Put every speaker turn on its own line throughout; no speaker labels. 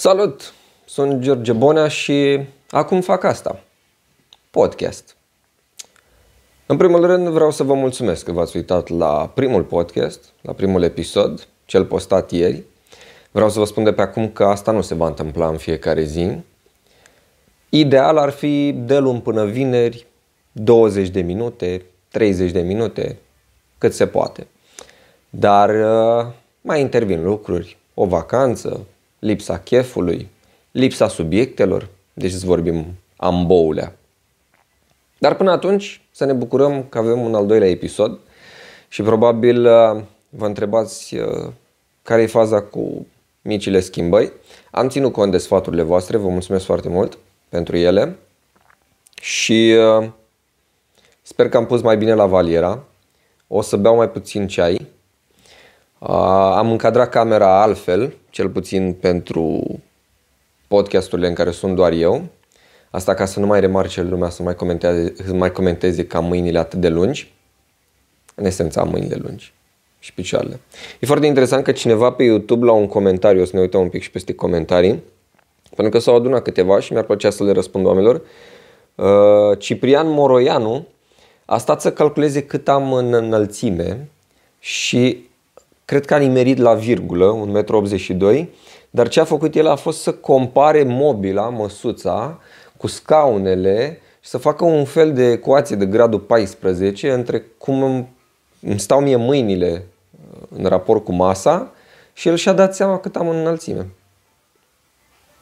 Salut! Sunt George Bonea și acum fac asta. Podcast. În primul rând vreau să vă mulțumesc că v-ați uitat la primul podcast, la primul episod, cel postat ieri. Vreau să vă spun de pe acum că asta nu se va întâmpla în fiecare zi. Ideal ar fi de luni până vineri, 20 de minute, 30 de minute, cât se poate. Dar uh, mai intervin lucruri, o vacanță, lipsa chefului, lipsa subiectelor, deci să vorbim amboulea. Dar până atunci să ne bucurăm că avem un al doilea episod și probabil uh, vă întrebați uh, care e faza cu micile schimbări. Am ținut cont de sfaturile voastre, vă mulțumesc foarte mult pentru ele și uh, sper că am pus mai bine la valiera. O să beau mai puțin ceai. Am încadrat camera altfel, cel puțin pentru podcasturile în care sunt doar eu. Asta ca să nu mai remarce lumea să mai comenteze, să mai comenteze că am mâinile atât de lungi. În esență am mâinile lungi și picioarele. E foarte interesant că cineva pe YouTube la un comentariu, o să ne uităm un pic și peste comentarii, pentru că s-au adunat câteva și mi-ar plăcea să le răspund oamenilor. Uh, Ciprian Moroianu a stat să calculeze cât am în înălțime și cred că a nimerit la virgulă, 1,82 m, dar ce a făcut el a fost să compare mobila, măsuța, cu scaunele și să facă un fel de ecuație de gradul 14 între cum îmi stau mie mâinile uh, în raport cu masa și el și-a dat seama cât am în înălțime.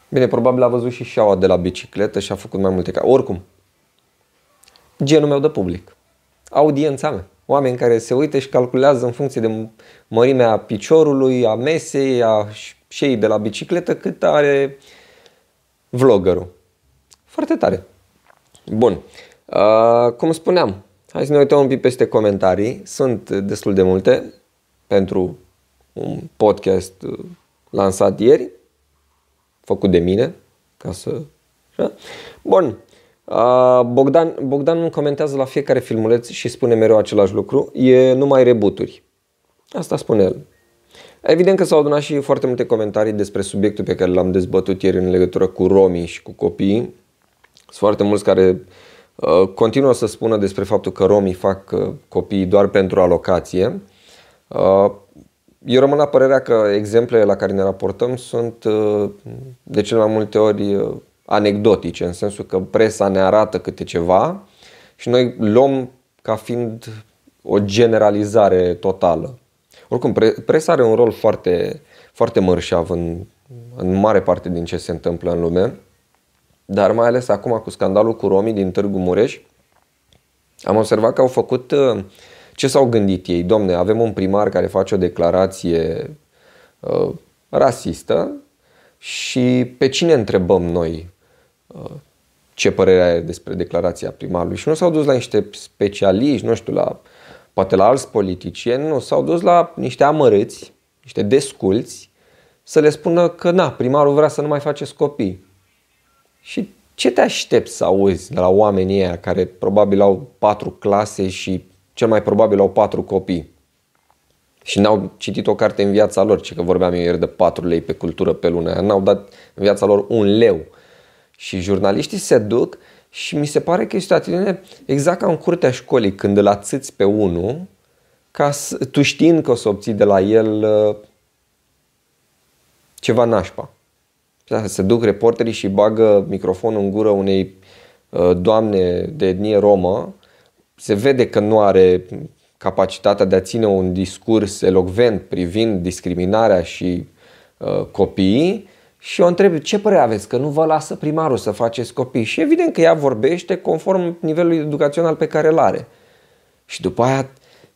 Bine, probabil a văzut și șaua de la bicicletă și a făcut mai multe ca. Oricum, genul meu de public. Audiența mea. Oameni care se uită și calculează în funcție de mărimea piciorului, a mesei, a șei de la bicicletă, cât are vloggerul. Foarte tare. Bun. Uh, cum spuneam, hai să ne uităm un pic peste comentarii. Sunt destul de multe pentru un podcast uh, lansat ieri, făcut de mine, ca să... Așa? Bun. Uh, Bogdan, Bogdan comentează la fiecare filmuleț și spune mereu același lucru. E numai rebuturi. Asta spune el. Evident că s-au adunat și foarte multe comentarii despre subiectul pe care l-am dezbătut ieri în legătură cu romii și cu copiii. Sunt foarte mulți care uh, continuă să spună despre faptul că romii fac uh, copii doar pentru alocație. Uh, eu rămân la părerea că exemplele la care ne raportăm sunt uh, de cele mai multe ori uh, anecdotice, în sensul că presa ne arată câte ceva și noi luăm ca fiind o generalizare totală. Oricum, presa are un rol foarte, foarte mărșav în, în mare parte din ce se întâmplă în lume, dar mai ales acum cu scandalul cu romii din Târgu Mureș, am observat că au făcut uh, ce s-au gândit ei. Domne, avem un primar care face o declarație uh, rasistă și pe cine întrebăm noi uh, ce părere are despre declarația primarului? Și nu s-au dus la niște specialiști, nu știu, la poate la alți politicieni, nu, s-au dus la niște amărâți, niște desculți, să le spună că na, primarul vrea să nu mai faceți copii. Și ce te aștepți să auzi de la oamenii ăia care probabil au patru clase și cel mai probabil au patru copii? Și n-au citit o carte în viața lor, ce că vorbeam eu ieri de 4 lei pe cultură pe lună, n-au dat în viața lor un leu. Și jurnaliștii se duc și mi se pare că este o atitudine exact ca în curtea școlii, când îl ațâți pe unul, ca să, tu știind că o să obții de la el uh, ceva nașpa. Se duc reporterii și bagă microfonul în gură unei uh, doamne de etnie romă, se vede că nu are capacitatea de a ține un discurs elocvent privind discriminarea și uh, copiii și o întreb, ce părere aveți, că nu vă lasă primarul să faceți copii? Și evident că ea vorbește conform nivelului educațional pe care îl are. Și după aia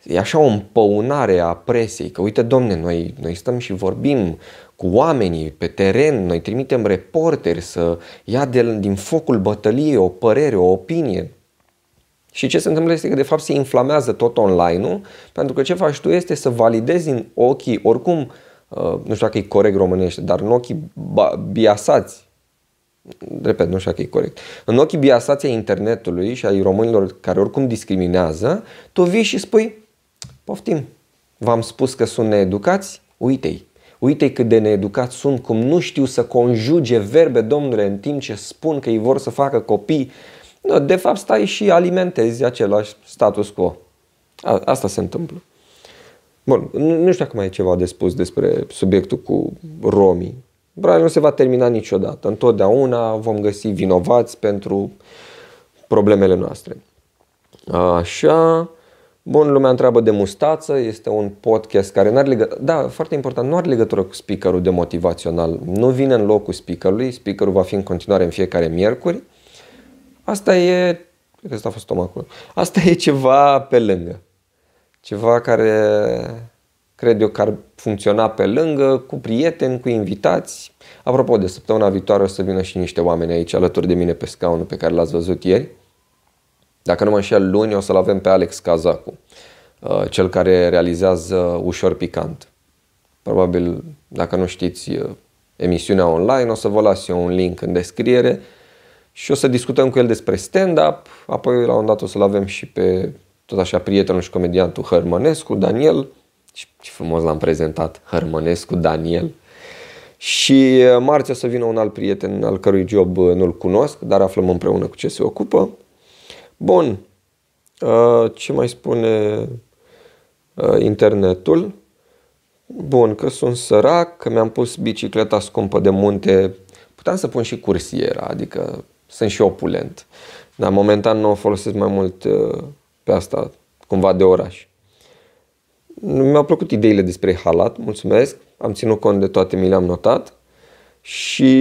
e așa o împăunare a presei, că uite domne, noi, noi stăm și vorbim cu oamenii pe teren, noi trimitem reporteri să ia de, din focul bătăliei o părere, o opinie. Și ce se întâmplă este că de fapt se inflamează tot online-ul, pentru că ce faci tu este să validezi în ochii, oricum Uh, nu știu dacă e corect românește, dar în ochii biasați, repet, nu știu dacă e corect, în ochii biasați ai internetului și ai românilor care oricum discriminează, tu vii și spui, poftim, v-am spus că sunt needucați, uite-i, Uite cât de needucați sunt, cum nu știu să conjuge verbe, domnule, în timp ce spun că ei vor să facă copii. No, de fapt, stai și alimentezi același status quo. A, asta se întâmplă. Bun, nu știu dacă mai e ceva de spus despre subiectul cu romii. Probabil nu se va termina niciodată. Întotdeauna vom găsi vinovați pentru problemele noastre. Așa. Bun, lumea întreabă de mustață, este un podcast care nu are legătură, da, foarte important, nu are legătură cu speakerul de motivațional, nu vine în locul speakerului, speakerul va fi în continuare în fiecare miercuri. Asta e, cred că asta a fost stomacul, asta e ceva pe lângă, ceva care cred eu că ar funcționa pe lângă, cu prieteni, cu invitați. Apropo de săptămâna viitoare o să vină și niște oameni aici alături de mine pe scaunul pe care l-ați văzut ieri. Dacă nu mă înșel luni, o să-l avem pe Alex Cazacu, uh, cel care realizează Ușor Picant. Probabil, dacă nu știți uh, emisiunea online, o să vă las eu un link în descriere și o să discutăm cu el despre stand-up, apoi la un dat o să-l avem și pe tot așa prietenul și comediantul Hărmănescu, Daniel, ce frumos l-am prezentat, Hărmănescu, Daniel. Și uh, marți o să vină un alt prieten al cărui job nu-l cunosc, dar aflăm împreună cu ce se ocupă. Bun. Uh, ce mai spune uh, internetul? Bun, că sunt sărac, că mi-am pus bicicleta scumpă de munte. Puteam să pun și cursiera, adică sunt și opulent. Dar momentan nu o folosesc mai mult uh, pe asta, cumva de oraș. Mi-au plăcut ideile despre halat, mulțumesc. Am ținut cont de toate, mi le-am notat. Și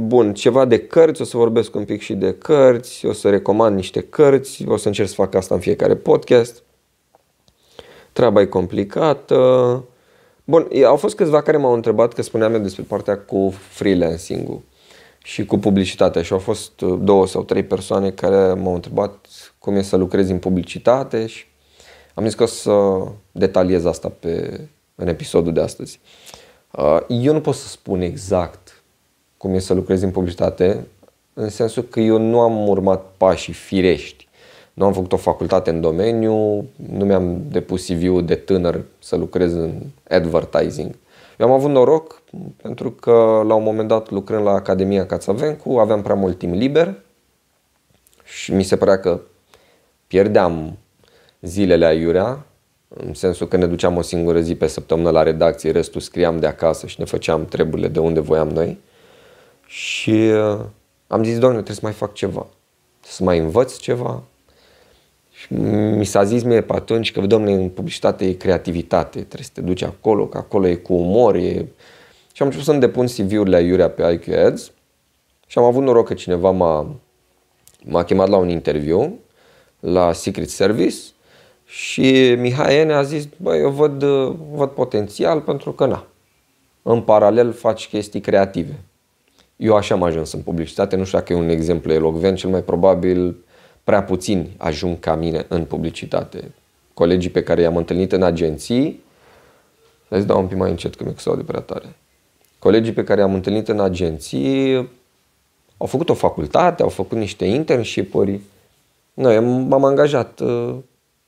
bun, ceva de cărți, o să vorbesc un pic și de cărți, o să recomand niște cărți, o să încerc să fac asta în fiecare podcast. Treaba e complicată. Bun, au fost câțiva care m-au întrebat că spuneam eu despre partea cu freelancing-ul și cu publicitatea și au fost două sau trei persoane care m-au întrebat cum e să lucrez în publicitate și am zis că o să detaliez asta pe, în episodul de astăzi. Uh, eu nu pot să spun exact cum e să lucrez în publicitate, în sensul că eu nu am urmat pașii firești. Nu am făcut o facultate în domeniu, nu mi-am depus CV-ul de tânăr să lucrez în advertising. Eu am avut noroc pentru că la un moment dat lucrând la Academia Cațavencu aveam prea mult timp liber și mi se părea că pierdeam zilele aiurea în sensul că ne duceam o singură zi pe săptămână la redacție, restul scriam de acasă și ne făceam treburile de unde voiam noi. Și uh, am zis, doamne, trebuie să mai fac ceva, să mai învăț ceva. Și mi s-a zis mie pe atunci că, domnule, în publicitate e creativitate, trebuie să te duci acolo, că acolo e cu umor. E... Și am început să-mi depun CV-urile Iurea pe IQ Ads și am avut noroc că cineva m-a, m-a chemat la un interviu la Secret Service și Mihai Ene a zis, bă, eu văd, văd potențial pentru că na, în paralel faci chestii creative. Eu așa am ajuns în publicitate, nu știu dacă e un exemplu elocvent, cel mai probabil prea puțini ajung ca mine în publicitate. Colegii pe care i-am întâlnit în agenții, să dau un pic mai încet că mi-e de prea tare. Colegii pe care i-am întâlnit în agenții au făcut o facultate, au făcut niște internship-uri. Noi m-am angajat uh,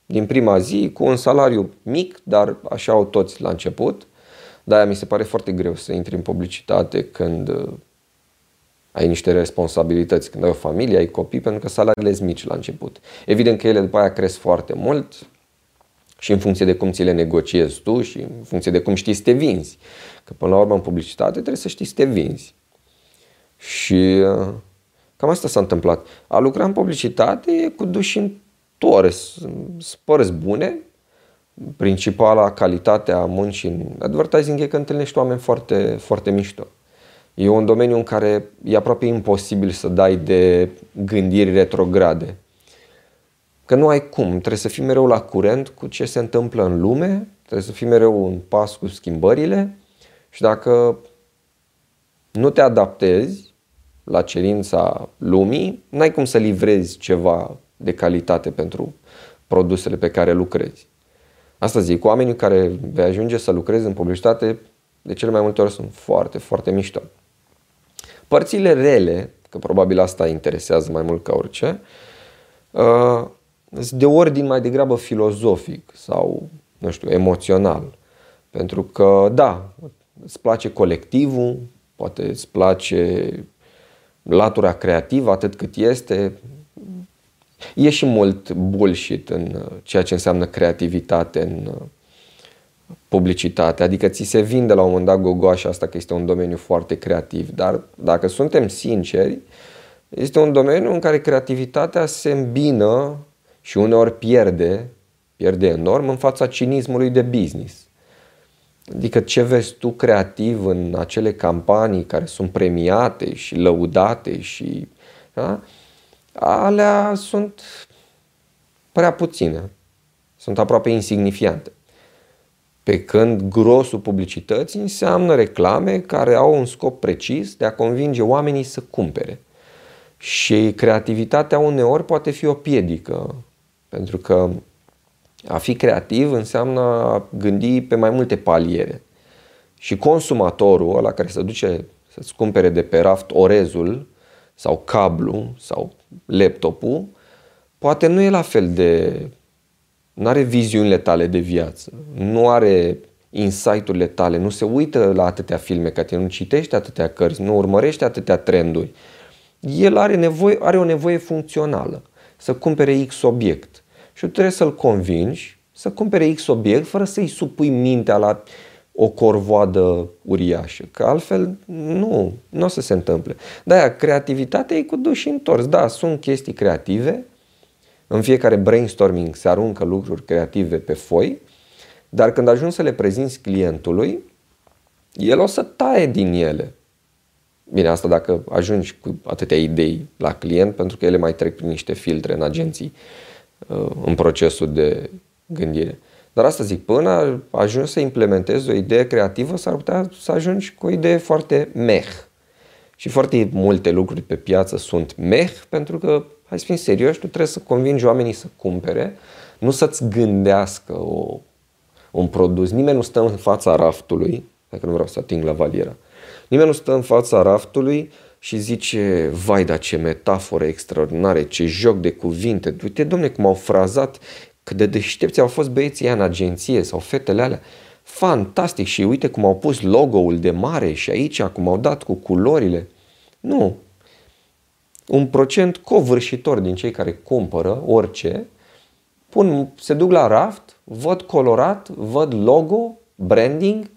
din prima zi cu un salariu mic, dar așa au toți la început. De-aia mi se pare foarte greu să intri în publicitate când uh, ai niște responsabilități, când ai o familie, ai copii, pentru că salariile sunt mici la început. Evident că ele după aia cresc foarte mult și în funcție de cum ți le negociezi tu și în funcție de cum știi să te vinzi. Că până la urmă în publicitate trebuie să știi să te vinzi. Și uh, cam asta s-a întâmplat. A lucra în publicitate e cu duși tors, spărți bune, principala calitate a muncii în advertising e că întâlnești oameni foarte, foarte mișto. E un domeniu în care e aproape imposibil să dai de gândiri retrograde. Că nu ai cum, trebuie să fii mereu la curent cu ce se întâmplă în lume, trebuie să fii mereu în pas cu schimbările și dacă nu te adaptezi la cerința lumii, n-ai cum să livrezi ceva de calitate pentru produsele pe care lucrezi. Asta zic, oamenii care vei ajunge să lucrezi în publicitate, de cele mai multe ori sunt foarte, foarte mișto. Părțile rele, că probabil asta interesează mai mult ca orice, uh, de ordin mai degrabă filozofic sau, nu știu, emoțional. Pentru că, da, îți place colectivul, poate îți place latura creativă atât cât este. E și mult bullshit în uh, ceea ce înseamnă creativitate în uh, publicitate, adică ți se vinde la un moment dat gogoașa asta că este un domeniu foarte creativ, dar dacă suntem sinceri, este un domeniu în care creativitatea se îmbină și uneori pierde, pierde enorm în fața cinismului de business. Adică ce vezi tu creativ în acele campanii care sunt premiate și lăudate și da? alea sunt prea puține. Sunt aproape insignifiante. Pe când grosul publicității înseamnă reclame care au un scop precis de a convinge oamenii să cumpere. Și creativitatea uneori poate fi o piedică, pentru că a fi creativ înseamnă a gândi pe mai multe paliere. Și consumatorul, ăla care se duce să-ți cumpere de pe raft orezul sau cablu sau laptopul, poate nu e la fel de... nu are viziunile tale de viață, nu are insight-urile tale, nu se uită la atâtea filme ca tine, nu citește atâtea cărți, nu urmărește atâtea trenduri. El are, nevoie, are o nevoie funcțională să cumpere X obiect și tu trebuie să-l convingi să cumpere X obiect fără să-i supui mintea la o corvoadă uriașă, că altfel nu, nu o să se întâmple. De-aia, creativitatea e cu duș și întors. Da, sunt chestii creative, în fiecare brainstorming se aruncă lucruri creative pe foi, dar când ajungi să le prezinți clientului, el o să taie din ele. Bine, asta dacă ajungi cu atâtea idei la client, pentru că ele mai trec prin niște filtre în agenții. Uh, în procesul de gândire. Dar asta zic, până ajungi să implementezi o idee creativă, s-ar putea să ajungi cu o idee foarte meh. Și foarte multe lucruri pe piață sunt meh, pentru că, hai să fim serioși, tu trebuie să convingi oamenii să cumpere, nu să-ți gândească o, un produs. Nimeni nu stă în fața raftului, dacă nu vreau să ating la valiera, nimeni nu stă în fața raftului și zice, vai, dar ce metaforă extraordinare, ce joc de cuvinte. Uite, domne, cum au frazat, cât de deștepți au fost băieții în agenție sau fetele alea. Fantastic și uite cum au pus logo-ul de mare și aici cum au dat cu culorile. Nu. Un procent covârșitor din cei care cumpără orice pun, se duc la raft, văd colorat, văd logo, branding,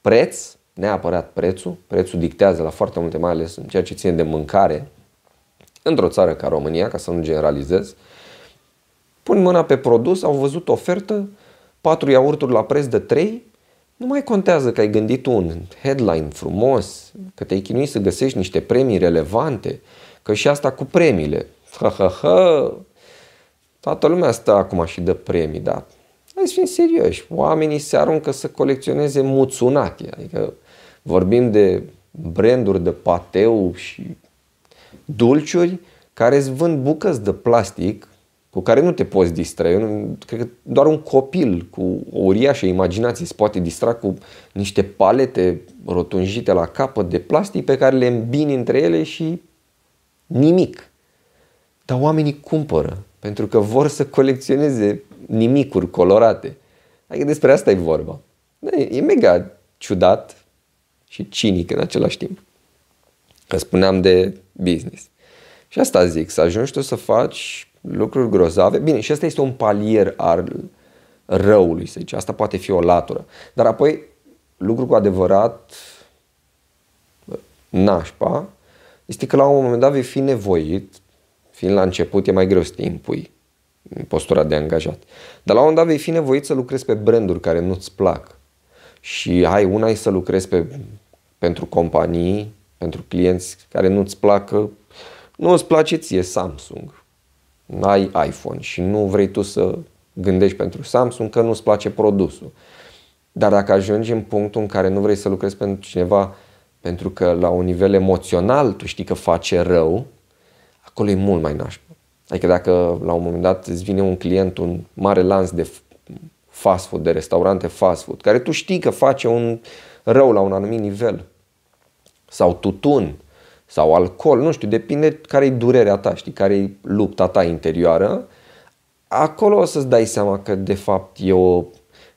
preț, neapărat prețul. Prețul dictează la foarte multe, mai ales în ceea ce ține de mâncare, într-o țară ca România, ca să nu generalizez. Pun mâna pe produs, au văzut ofertă, patru iaurturi la preț de 3, nu mai contează că ai gândit un headline frumos, că te-ai chinuit să găsești niște premii relevante, că și asta cu premiile. Ha, ha, ha. Toată lumea stă acum și dă premii, dar hai să fim serioși. Oamenii se aruncă să colecționeze muțunache, adică Vorbim de branduri de pateu și dulciuri care îți vând bucăți de plastic cu care nu te poți distra. Eu cred că doar un copil cu o uriașă imaginație se poate distra cu niște palete rotunjite la capăt de plastic pe care le îmbini între ele și nimic. Dar oamenii cumpără pentru că vor să colecționeze nimicuri colorate. Adică despre asta e vorba. E mega ciudat și cinic în același timp. Că spuneam de business. Și asta zic, să ajungi tu să faci lucruri grozave. Bine, și asta este un palier al răului, să zice. Asta poate fi o latură. Dar apoi, lucru cu adevărat nașpa, este că la un moment dat vei fi nevoit, fiind la început e mai greu să te impui în postura de angajat, dar la un moment dat vei fi nevoit să lucrezi pe branduri care nu-ți plac. Și hai, una e să lucrezi pe pentru companii, pentru clienți care nu-ți placă, nu îți place ție Samsung, ai iPhone și nu vrei tu să gândești pentru Samsung că nu-ți place produsul. Dar dacă ajungi în punctul în care nu vrei să lucrezi pentru cineva pentru că la un nivel emoțional tu știi că face rău, acolo e mult mai nașpa. Adică dacă la un moment dat îți vine un client, un mare lanț de fast food, de restaurante fast food, care tu știi că face un rău la un anumit nivel, sau tutun, sau alcool, nu știu, depinde care e durerea ta, știi, care e lupta ta interioară, acolo o să-ți dai seama că de fapt e o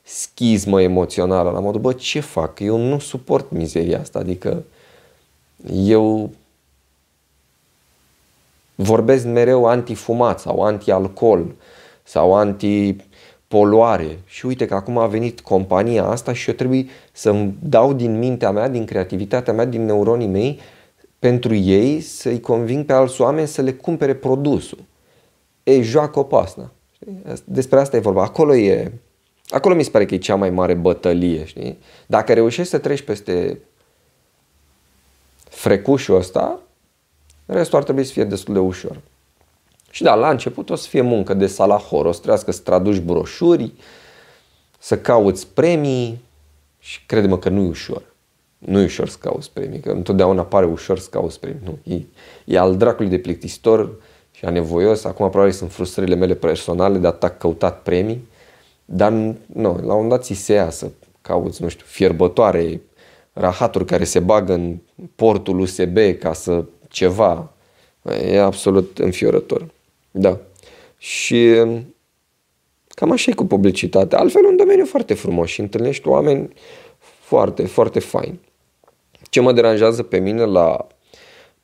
schismă emoțională la modul, bă, ce fac? Eu nu suport mizeria asta, adică eu vorbesc mereu anti-fumat sau anti-alcool sau anti-poluare și uite că acum a venit compania asta și eu trebuie să-mi dau din mintea mea, din creativitatea mea, din neuronii mei pentru ei să-i conving pe alți oameni să le cumpere produsul. Ei, joacă o pasnă. Despre asta e vorba. Acolo e, acolo mi se pare că e cea mai mare bătălie, știi? Dacă reușești să treci peste frecușul ăsta, restul ar trebui să fie destul de ușor. Și da, la început o să fie muncă de salahor, o să trebuiască să traduci broșuri, să cauți premii și crede-mă că nu e ușor. Nu e ușor să cauți premii, că întotdeauna pare ușor să cauți premii. Nu, e, e al dracului de plictisitor și anevoios. Acum probabil sunt frustrările mele personale de a ta căutat premii, dar nu, la un moment dat ți se ia să cauți, nu știu, fierbătoare, rahaturi care se bagă în portul USB ca să ceva. E absolut înfiorător. Da. Și cam așa e cu publicitatea. Altfel, un domeniu foarte frumos și întâlnești oameni foarte, foarte faini. Ce mă deranjează pe mine la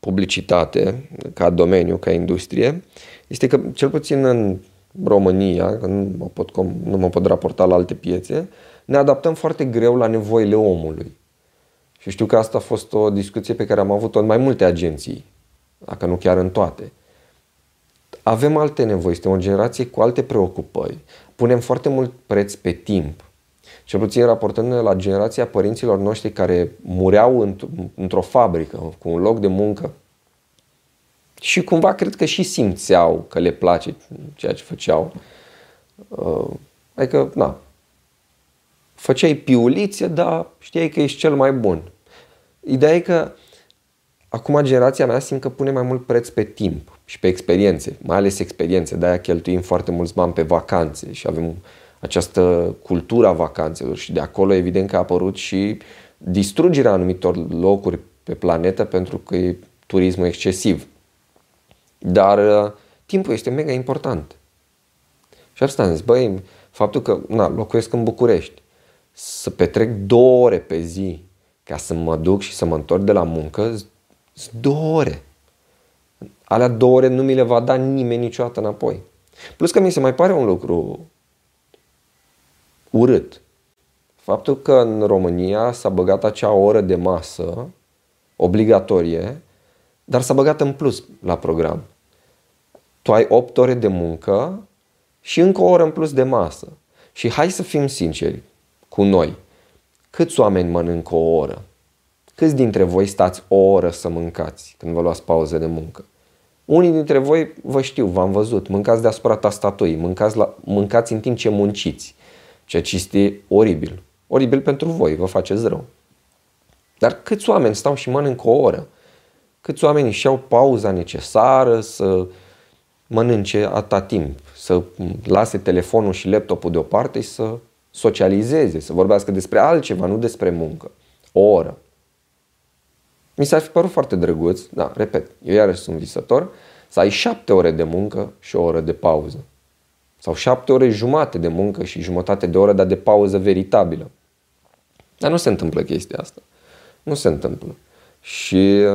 publicitate, ca domeniu, ca industrie, este că, cel puțin în România, că nu mă pot, nu mă pot raporta la alte piețe, ne adaptăm foarte greu la nevoile omului. Și știu că asta a fost o discuție pe care am avut-o în mai multe agenții, dacă nu chiar în toate. Avem alte nevoi, suntem o generație cu alte preocupări. Punem foarte mult preț pe timp. Cel puțin raportându-ne la generația părinților noștri care mureau într-o fabrică, cu un loc de muncă. Și cumva cred că și simțeau că le place ceea ce făceau. Uh, adică, na, făceai piulițe, dar știai că ești cel mai bun. Ideea e că acum generația mea simt că pune mai mult preț pe timp și pe experiențe, mai ales experiențe, de-aia cheltuim foarte mulți bani pe vacanțe și avem această cultură a vacanțelor și de acolo evident că a apărut și distrugerea anumitor locuri pe planetă pentru că e turismul excesiv. Dar uh, timpul este mega important. Și asta am zis, băi, faptul că na, locuiesc în București, să petrec două ore pe zi ca să mă duc și să mă întorc de la muncă, sunt două ore. Alea două ore nu mi le va da nimeni niciodată înapoi. Plus că mi se mai pare un lucru urât. Faptul că în România s-a băgat acea oră de masă obligatorie, dar s-a băgat în plus la program. Tu ai 8 ore de muncă și încă o oră în plus de masă. Și hai să fim sinceri cu noi. Câți oameni mănâncă o oră? Câți dintre voi stați o oră să mâncați când vă luați pauză de muncă? Unii dintre voi vă știu, v-am văzut, mâncați deasupra tastaturii, mâncați, la, mâncați în timp ce munciți, ceea ce este oribil. Oribil pentru voi, vă faceți rău. Dar câți oameni stau și mănâncă o oră? Câți oameni își iau pauza necesară să mănânce atâta timp, să lase telefonul și laptopul deoparte și să socializeze, să vorbească despre altceva, nu despre muncă. O oră. Mi s-ar fi părut foarte drăguț, da, repet, eu iarăși sunt visător, să ai șapte ore de muncă și o oră de pauză. Sau șapte ore jumate de muncă și jumătate de oră, dar de pauză veritabilă. Dar nu se întâmplă chestia asta. Nu se întâmplă. Și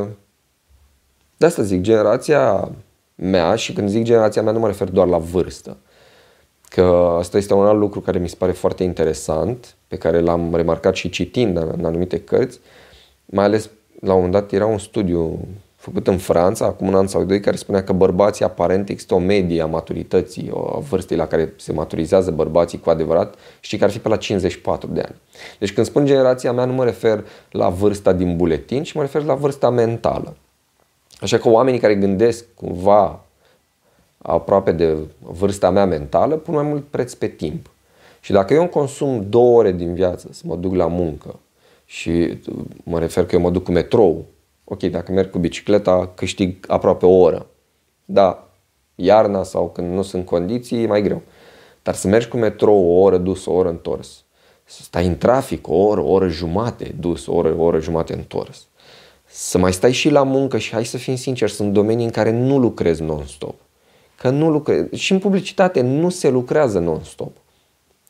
de asta zic, generația mea, și când zic generația mea nu mă refer doar la vârstă, că asta este un alt lucru care mi se pare foarte interesant, pe care l-am remarcat și citind în anumite cărți, mai ales la un moment dat era un studiu făcut în Franța, acum un an sau doi, care spunea că bărbații aparent există o medie a maturității, o vârstei la care se maturizează bărbații cu adevărat, și că ar fi pe la 54 de ani. Deci când spun generația mea, nu mă refer la vârsta din buletin, ci mă refer la vârsta mentală. Așa că oamenii care gândesc cumva aproape de vârsta mea mentală pun mai mult preț pe timp. Și dacă eu îmi consum două ore din viață să mă duc la muncă și mă refer că eu mă duc cu metrou, ok, dacă merg cu bicicleta câștig aproape o oră. Da, iarna sau când nu sunt condiții e mai greu. Dar să mergi cu metrou o oră dus, o oră întors, să stai în trafic o oră, o oră jumate dus, o oră, o oră jumate întors, să mai stai și la muncă și hai să fim sinceri, sunt domenii în care nu lucrezi non-stop. Că nu lucrezi. Și în publicitate nu se lucrează non-stop.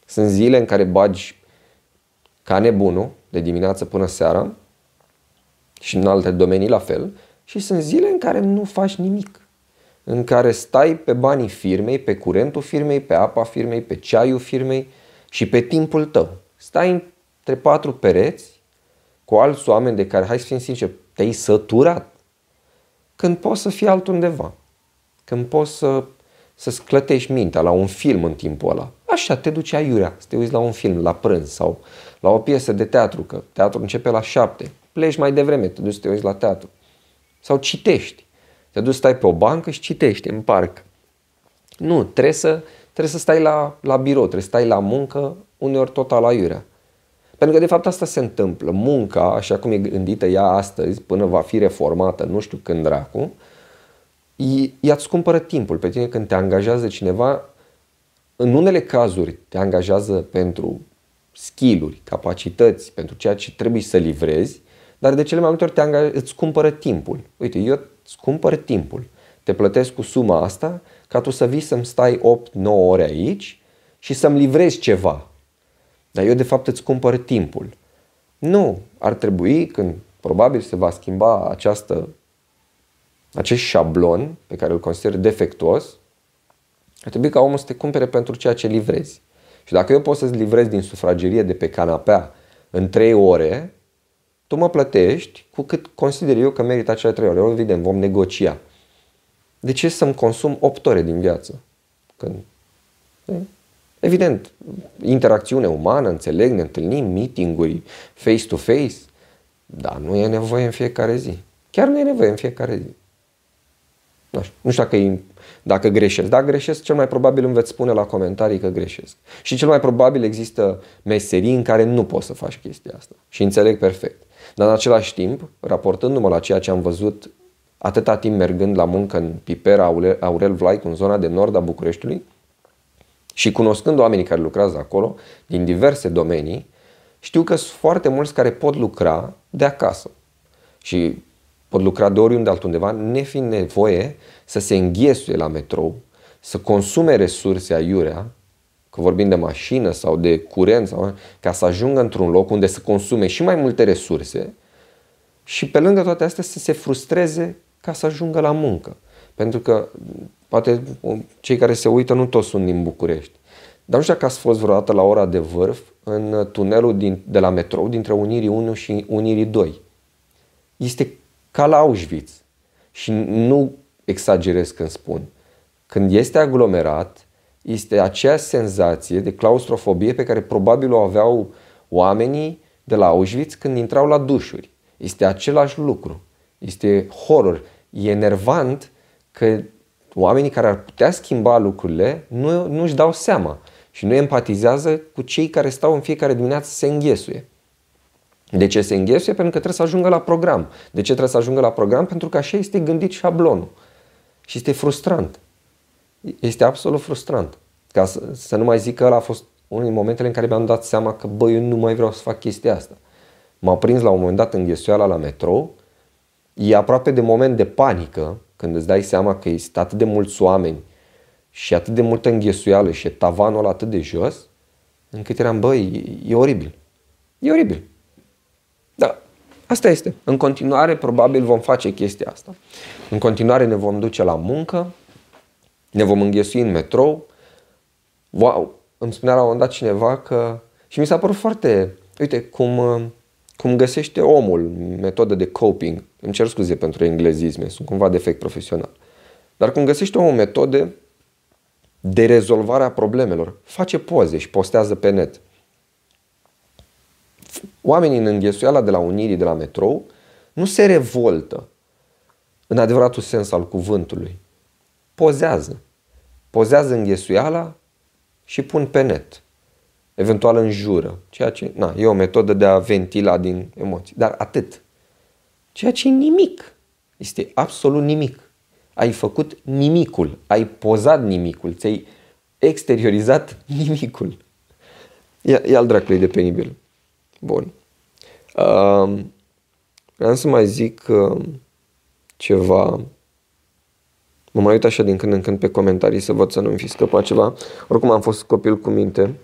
Sunt zile în care bagi ca nebunul, de dimineață până seara, și în alte domenii la fel, și sunt zile în care nu faci nimic. În care stai pe banii firmei, pe curentul firmei, pe apa firmei, pe ceaiul firmei și pe timpul tău. Stai între patru pereți cu alți oameni de care, hai să fim sinceri, te-ai săturat. Când poți să fii altundeva. Când poți să, să-ți clătești mintea la un film în timpul ăla. Așa, te duci aiurea să te uiți la un film, la prânz sau la o piesă de teatru, că teatru începe la șapte. Pleci mai devreme, te duci să te uiți la teatru. Sau citești. Te duci să stai pe o bancă și citești în parc. Nu, trebuie să, trebuie să stai la, la birou, trebuie să stai la muncă, uneori total aiurea. Pentru că de fapt asta se întâmplă. Munca, așa cum e gândită ea astăzi, până va fi reformată, nu știu când dracu, ea îți cumpără timpul. Pe tine când te angajează cineva, în unele cazuri te angajează pentru skill capacități, pentru ceea ce trebuie să livrezi, dar de cele mai multe ori te angaj- îți cumpără timpul. Uite, eu îți cumpăr timpul. Te plătesc cu suma asta ca tu să vii să-mi stai 8-9 ore aici și să-mi livrezi ceva. Dar eu de fapt îți cumpăr timpul. Nu, ar trebui când probabil se va schimba această, acest șablon pe care îl consider defectuos, ar trebui ca omul să te cumpere pentru ceea ce livrezi. Și dacă eu pot să-ți livrez din sufragerie de pe canapea în 3 ore, tu mă plătești cu cât consider eu că merită acele 3 ore. Evident, vom negocia. De ce să-mi consum 8 ore din viață? Când Evident, interacțiune umană, înțeleg, ne întâlnim, meeting-uri, face-to-face, dar nu e nevoie în fiecare zi. Chiar nu e nevoie în fiecare zi. Nu știu, nu știu dacă, e, dacă greșesc. Dacă greșesc, cel mai probabil îmi veți spune la comentarii că greșesc. Și cel mai probabil există meserii în care nu poți să faci chestia asta. Și înțeleg perfect. Dar în același timp, raportându-mă la ceea ce am văzut atâta timp mergând la muncă în Pipera Aurel Vlaic, în zona de nord a Bucureștiului, și cunoscând oamenii care lucrează acolo, din diverse domenii, știu că sunt foarte mulți care pot lucra de acasă. Și pot lucra de oriunde altundeva, nefiind nevoie să se înghesuie la metrou, să consume resurse aiurea, că vorbim de mașină sau de curent, sau, ca să ajungă într-un loc unde să consume și mai multe resurse și pe lângă toate astea să se frustreze ca să ajungă la muncă. Pentru că Poate cei care se uită nu toți sunt din București. Dar nu știu dacă ați fost vreodată la ora de vârf în tunelul din, de la metrou dintre Unirii 1 și Unirii 2. Este ca la Auschwitz. Și nu exagerez când spun. Când este aglomerat, este aceeași senzație de claustrofobie pe care probabil o aveau oamenii de la Auschwitz când intrau la dușuri. Este același lucru. Este horror. E enervant că oamenii care ar putea schimba lucrurile nu, nu își dau seama și nu empatizează cu cei care stau în fiecare dimineață să se înghesuie. De ce se înghesuie? Pentru că trebuie să ajungă la program. De ce trebuie să ajungă la program? Pentru că așa este gândit șablonul. Și este frustrant. Este absolut frustrant. Ca să, să nu mai zic că ăla a fost unul din momentele în care mi-am dat seama că bă, eu nu mai vreau să fac chestia asta. M-a prins la un moment dat înghesuiala la metrou. E aproape de moment de panică când îți dai seama că este atât de mulți oameni și atât de multă înghesuială și e tavanul ăla atât de jos, încât eram, băi, e, e oribil. E oribil. Da, asta este. În continuare, probabil vom face chestia asta. În continuare ne vom duce la muncă, ne vom înghesui în metrou. Wow, îmi spunea la un moment dat cineva că... Și mi s-a părut foarte... Uite, cum cum găsește omul metodă de coping, îmi cer scuze pentru englezisme, sunt cumva defect profesional, dar cum găsește omul metode de rezolvare a problemelor, face poze și postează pe net. Oamenii în înghesuiala de la Unirii, de la metrou, nu se revoltă în adevăratul sens al cuvântului. Pozează. Pozează înghesuiala și pun pe net eventual în jură, ceea ce na, e o metodă de a ventila din emoții. Dar atât. Ceea ce e nimic. Este absolut nimic. Ai făcut nimicul, ai pozat nimicul, ți-ai exteriorizat nimicul. E, e al dracului de penibil. Bun. Uh, vreau să mai zic uh, ceva. Mă mai uit așa din când în când pe comentarii să văd să nu-mi fi scăpat ceva. Oricum am fost copil cu minte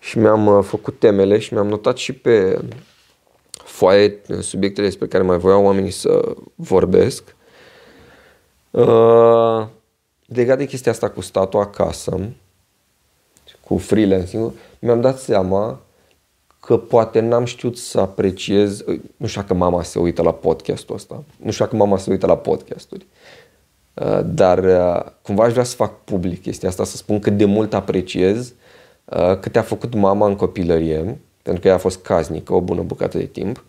și mi-am uh, făcut temele și mi-am notat și pe foaie subiectele despre care mai voiau oamenii să vorbesc. Uh, legat de chestia asta cu statul acasă, cu freelancing mi-am dat seama că poate n-am știut să apreciez, nu știu dacă mama se uită la podcastul ăsta, nu știu dacă mama se uită la podcasturi, uh, dar uh, cumva aș vrea să fac public chestia asta, să spun cât de mult apreciez uh, cât a făcut mama în copilărie, pentru că ea a fost casnică o bună bucată de timp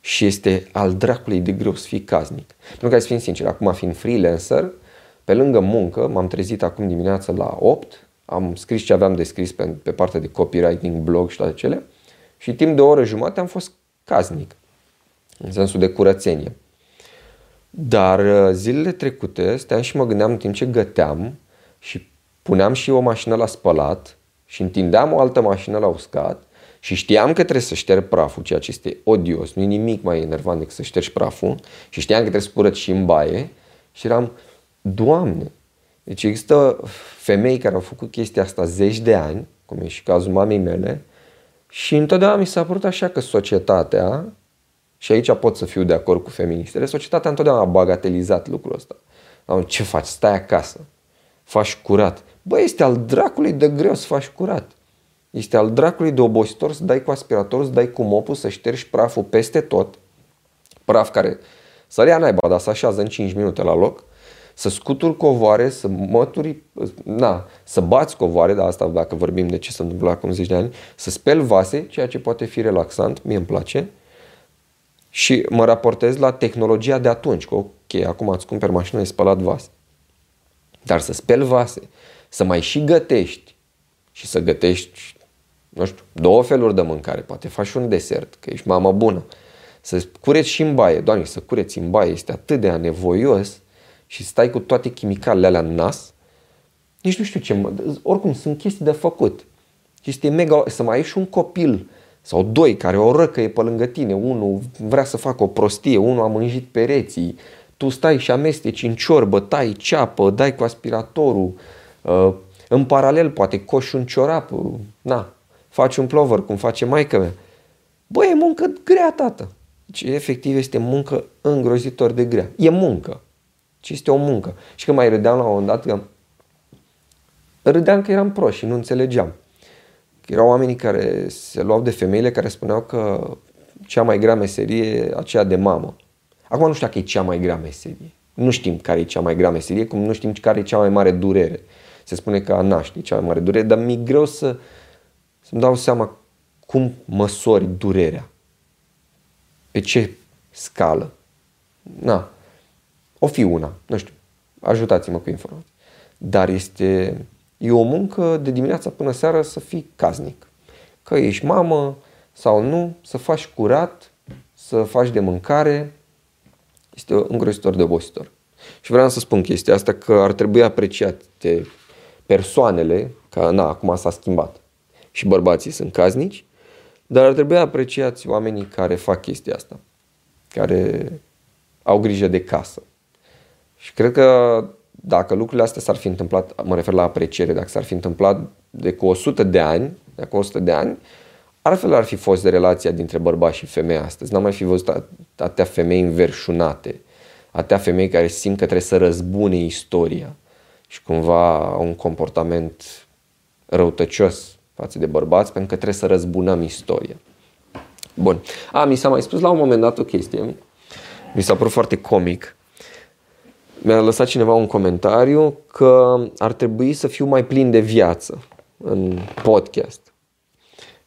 și este al dracului de greu să fii casnic. Pentru că, să fim sincer, acum fiind freelancer, pe lângă muncă, m-am trezit acum dimineața la 8, am scris ce aveam de scris pe, pe partea de copywriting, blog și toate cele și timp de o oră jumate am fost casnic, în sensul de curățenie. Dar uh, zilele trecute steam și mă gândeam în timp ce găteam și puneam și o mașină la spălat și întindeam o altă mașină la uscat și știam că trebuie să șterg praful, ceea ce este odios, nu e nimic mai enervant decât să ștergi praful și știam că trebuie să curăț și în baie și eram, Doamne, deci există femei care au făcut chestia asta zeci de ani, cum e și cazul mamei mele, și întotdeauna mi s-a părut așa că societatea, și aici pot să fiu de acord cu feministele, societatea întotdeauna a bagatelizat lucrul ăsta. Ce faci? Stai acasă. Faci curat. Bă, este al dracului de greu să faci curat. Este al dracului de obositor să dai cu aspirator, să dai cu mopul, să ștergi praful peste tot. Praf care să ia naiba, dar să așează în 5 minute la loc să scuturi covoare, să mături, na, să bați covoare, dar asta dacă vorbim de ce se întâmplă acum 10 de ani, să speli vase, ceea ce poate fi relaxant, mie îmi place, și mă raportez la tehnologia de atunci, că ok, acum îți cumperi mașină de spălat vase. Dar să speli vase, să mai și gătești și să gătești, nu știu, două feluri de mâncare, poate faci un desert, că ești mama bună, să cureți și în baie, doamne, să cureți în baie este atât de anevoios și stai cu toate chimicalele alea în nas, nici nu știu ce, mă, oricum sunt chestii de făcut. Și este mega, să mai ai și un copil sau doi care o răcăie pe lângă tine, unul vrea să facă o prostie, unul a mânjit pereții, tu stai și amesteci în ciorbă, tai ceapă, dai cu aspiratorul, uh, în paralel poate coși un ciorap, uh, na, faci un plover cum face maică mea. Bă, e muncă grea, tată. Deci, efectiv, este muncă îngrozitor de grea. E muncă ci este o muncă. Și că mai râdeam la un moment dat că râdeam că eram proști și nu înțelegeam. Că erau oamenii care se luau de femeile care spuneau că cea mai grea meserie e aceea de mamă. Acum nu știu dacă e cea mai grea meserie. Nu știm care e cea mai grea meserie, cum nu știm care e cea mai mare durere. Se spune că a naște e cea mai mare durere, dar mi-e greu să, să-mi dau seama cum măsori durerea. Pe ce scală. Na, o fi una, nu știu, ajutați-mă cu informații. Dar este, e o muncă de dimineața până seara să fii casnic. Că ești mamă sau nu, să faci curat, să faci de mâncare, este îngrozitor de obositor. Și vreau să spun chestia asta că ar trebui apreciate persoanele, că na, acum s-a schimbat. Și bărbații sunt casnici, dar ar trebui apreciați oamenii care fac chestia asta, care au grijă de casă, și cred că dacă lucrurile astea s-ar fi întâmplat, mă refer la apreciere, dacă s-ar fi întâmplat de cu 100 de ani, de cu 100 de ani, altfel ar fi fost de relația dintre bărbați și femei astăzi. N-am mai fi văzut atâtea femei înverșunate, atâtea femei care simt că trebuie să răzbune istoria și cumva au un comportament răutăcios față de bărbați pentru că trebuie să răzbunăm istoria. Bun. A, mi s-a mai spus la un moment dat o chestie. Mi s-a părut foarte comic mi-a lăsat cineva un comentariu că ar trebui să fiu mai plin de viață în podcast.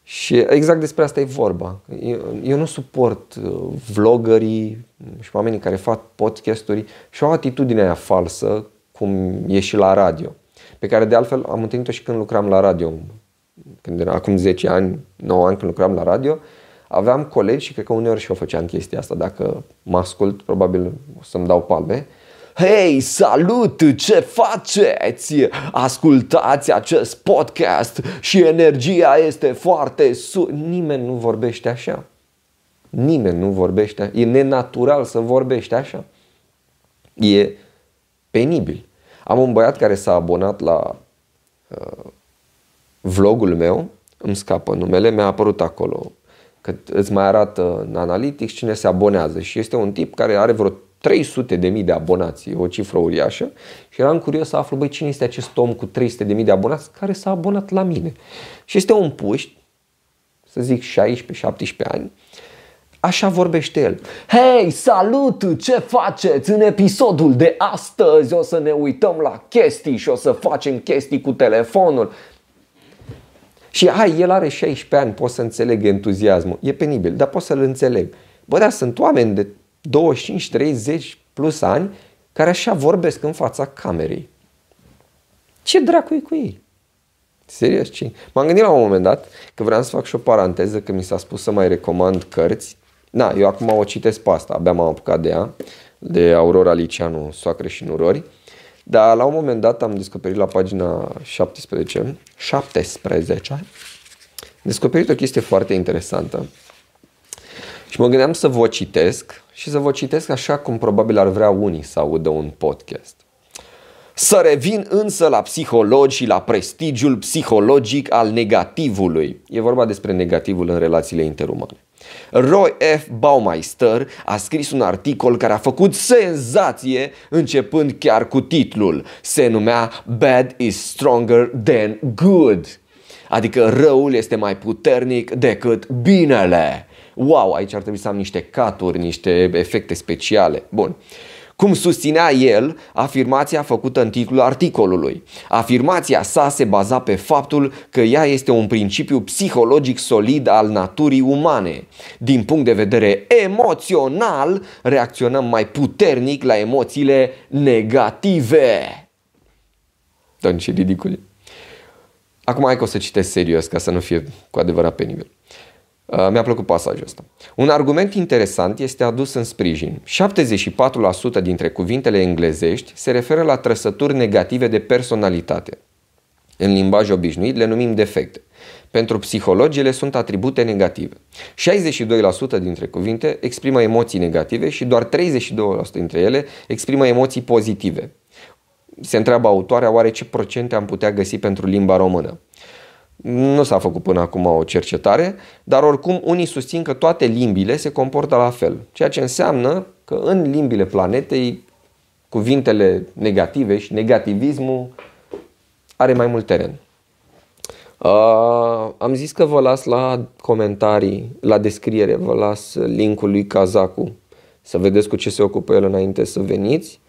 Și exact despre asta e vorba. Eu, eu nu suport uh, vloggerii și oamenii care fac podcasturi și au atitudinea aia falsă, cum e și la radio, pe care de altfel am întâlnit-o și când lucram la radio. Când era, acum 10 ani, 9 ani când lucram la radio, aveam colegi și cred că uneori și eu făceam chestia asta. Dacă mă ascult, probabil o să-mi dau palme Hei, salut! Ce faceți? Ascultați acest podcast și energia este foarte sus. Nimeni nu vorbește așa. Nimeni nu vorbește. E nenatural să vorbești așa. E penibil. Am un băiat care s-a abonat la uh, vlogul meu îmi scapă numele, mi-a apărut acolo că îți mai arată în Analytics cine se abonează și este un tip care are vreo 300 de mii de abonați, o cifră uriașă și eram curios să aflu, băi, cine este acest om cu 300 de mii de abonați care s-a abonat la mine. Și este un puști, să zic 16-17 ani, Așa vorbește el. Hei, salut! Ce faceți? În episodul de astăzi o să ne uităm la chestii și o să facem chestii cu telefonul. Și hai, el are 16 ani, pot să înțeleg entuziasmul. E penibil, dar pot să-l înțeleg. Bă, dar sunt oameni de 25, 30 plus ani care așa vorbesc în fața camerei. Ce dracu e cu ei? Serios, ce? M-am gândit la un moment dat că vreau să fac și o paranteză, că mi s-a spus să mai recomand cărți. Na, eu acum o citesc pe asta, abia m-am apucat de ea, de Aurora Liceanu, Soacre și Nurori. Dar la un moment dat am descoperit la pagina 17, 17, am descoperit o chestie foarte interesantă. Și mă gândeam să vă citesc și să vă citesc așa cum probabil ar vrea unii să audă un podcast. Să revin însă la psihologi și la prestigiul psihologic al negativului. E vorba despre negativul în relațiile interumane. Roy F. Baumeister a scris un articol care a făcut senzație începând chiar cu titlul. Se numea Bad is stronger than good. Adică răul este mai puternic decât binele. Wow, aici ar trebui să am niște caturi, niște efecte speciale. Bun. Cum susținea el afirmația făcută în titlul articolului. Afirmația sa se baza pe faptul că ea este un principiu psihologic solid al naturii umane. Din punct de vedere emoțional, reacționăm mai puternic la emoțiile negative. Doamne, ce ridicul Acum hai că o să citesc serios ca să nu fie cu adevărat penibil. Uh, mi-a plăcut pasajul ăsta. Un argument interesant este adus în sprijin. 74% dintre cuvintele englezești se referă la trăsături negative de personalitate. În limbaj obișnuit le numim defecte. Pentru psihologi ele sunt atribute negative. 62% dintre cuvinte exprimă emoții negative și doar 32% dintre ele exprimă emoții pozitive. Se întreabă autoarea oare ce procente am putea găsi pentru limba română. Nu s-a făcut până acum o cercetare, dar oricum unii susțin că toate limbile se comportă la fel, ceea ce înseamnă că în limbile planetei cuvintele negative și negativismul are mai mult teren. Uh, am zis că vă las la comentarii, la descriere, vă las linkul lui Kazaku să vedeți cu ce se ocupă el înainte să veniți.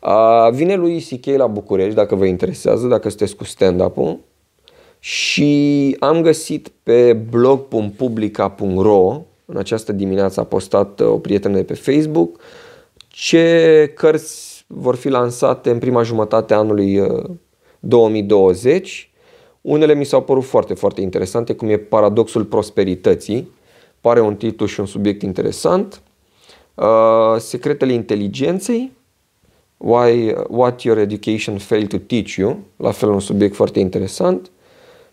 Uh, vine lui CK la București dacă vă interesează, dacă sunteți cu stand-up-ul și am găsit pe blog.publica.ro în această dimineață a postat o prietenă de pe Facebook ce cărți vor fi lansate în prima jumătate a anului 2020. Uh, Unele mi s-au părut foarte, foarte interesante, cum e Paradoxul Prosperității. Pare un titlu și un subiect interesant. Uh, Secretele Inteligenței. Why, what your education failed to teach you. La fel un subiect foarte interesant.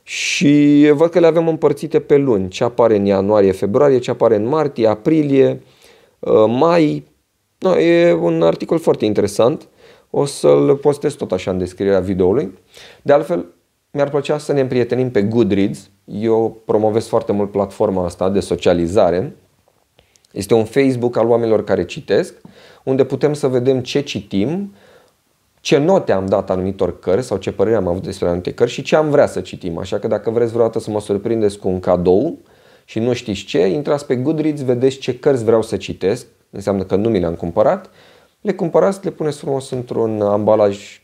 Și văd că le avem împărțite pe luni. Ce apare în ianuarie, februarie, ce apare în martie, aprilie, uh, mai. No, e un articol foarte interesant. O să-l postez tot așa în descrierea videoului. De altfel, mi-ar plăcea să ne împrietenim pe Goodreads. Eu promovez foarte mult platforma asta de socializare. Este un Facebook al oamenilor care citesc, unde putem să vedem ce citim, ce note am dat anumitor cărți sau ce părere am avut despre anumite cărți și ce am vrea să citim. Așa că dacă vreți vreodată să mă surprindeți cu un cadou și nu știți ce, intrați pe Goodreads, vedeți ce cărți vreau să citesc, înseamnă că nu mi le-am cumpărat, le cumpărați, le puneți frumos într-un ambalaj,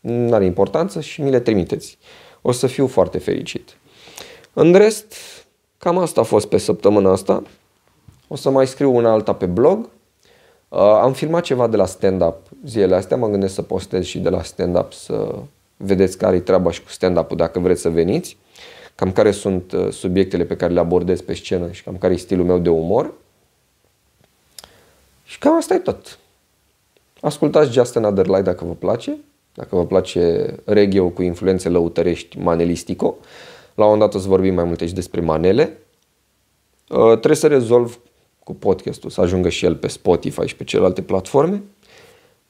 nu are importanță și mi le trimiteți. O să fiu foarte fericit. În rest, cam asta a fost pe săptămâna asta. O să mai scriu una alta pe blog Uh, am filmat ceva de la stand-up zilele astea, mă gândesc să postez și de la stand-up să vedeți care e treaba și cu stand-up-ul dacă vreți să veniți, cam care sunt uh, subiectele pe care le abordez pe scenă și cam care e stilul meu de umor. Și cam asta e tot. Ascultați Just Another Light dacă vă place, dacă vă place reggae cu influențe lăutărești manelistico. La un dat o să vorbim mai multe și despre manele. Uh, trebuie să rezolv cu podcastul, să ajungă și el pe Spotify și pe celelalte platforme.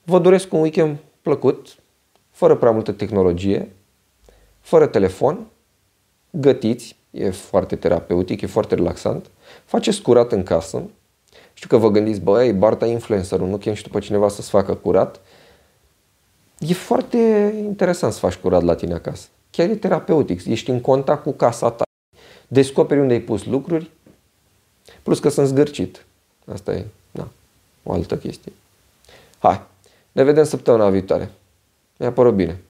Vă doresc un weekend plăcut, fără prea multă tehnologie, fără telefon, gătiți, e foarte terapeutic, e foarte relaxant. Faceți curat în casă. Știu că vă gândiți, băi, Barta influencerul, nu chem și după cineva să-ți facă curat. E foarte interesant să faci curat la tine acasă. Chiar e terapeutic, ești în contact cu casa ta. Descoperi unde ai pus lucruri, plus că sunt zgârcit. Asta e, da, o altă chestie. Hai, ne vedem săptămâna viitoare. Mi-a părut bine.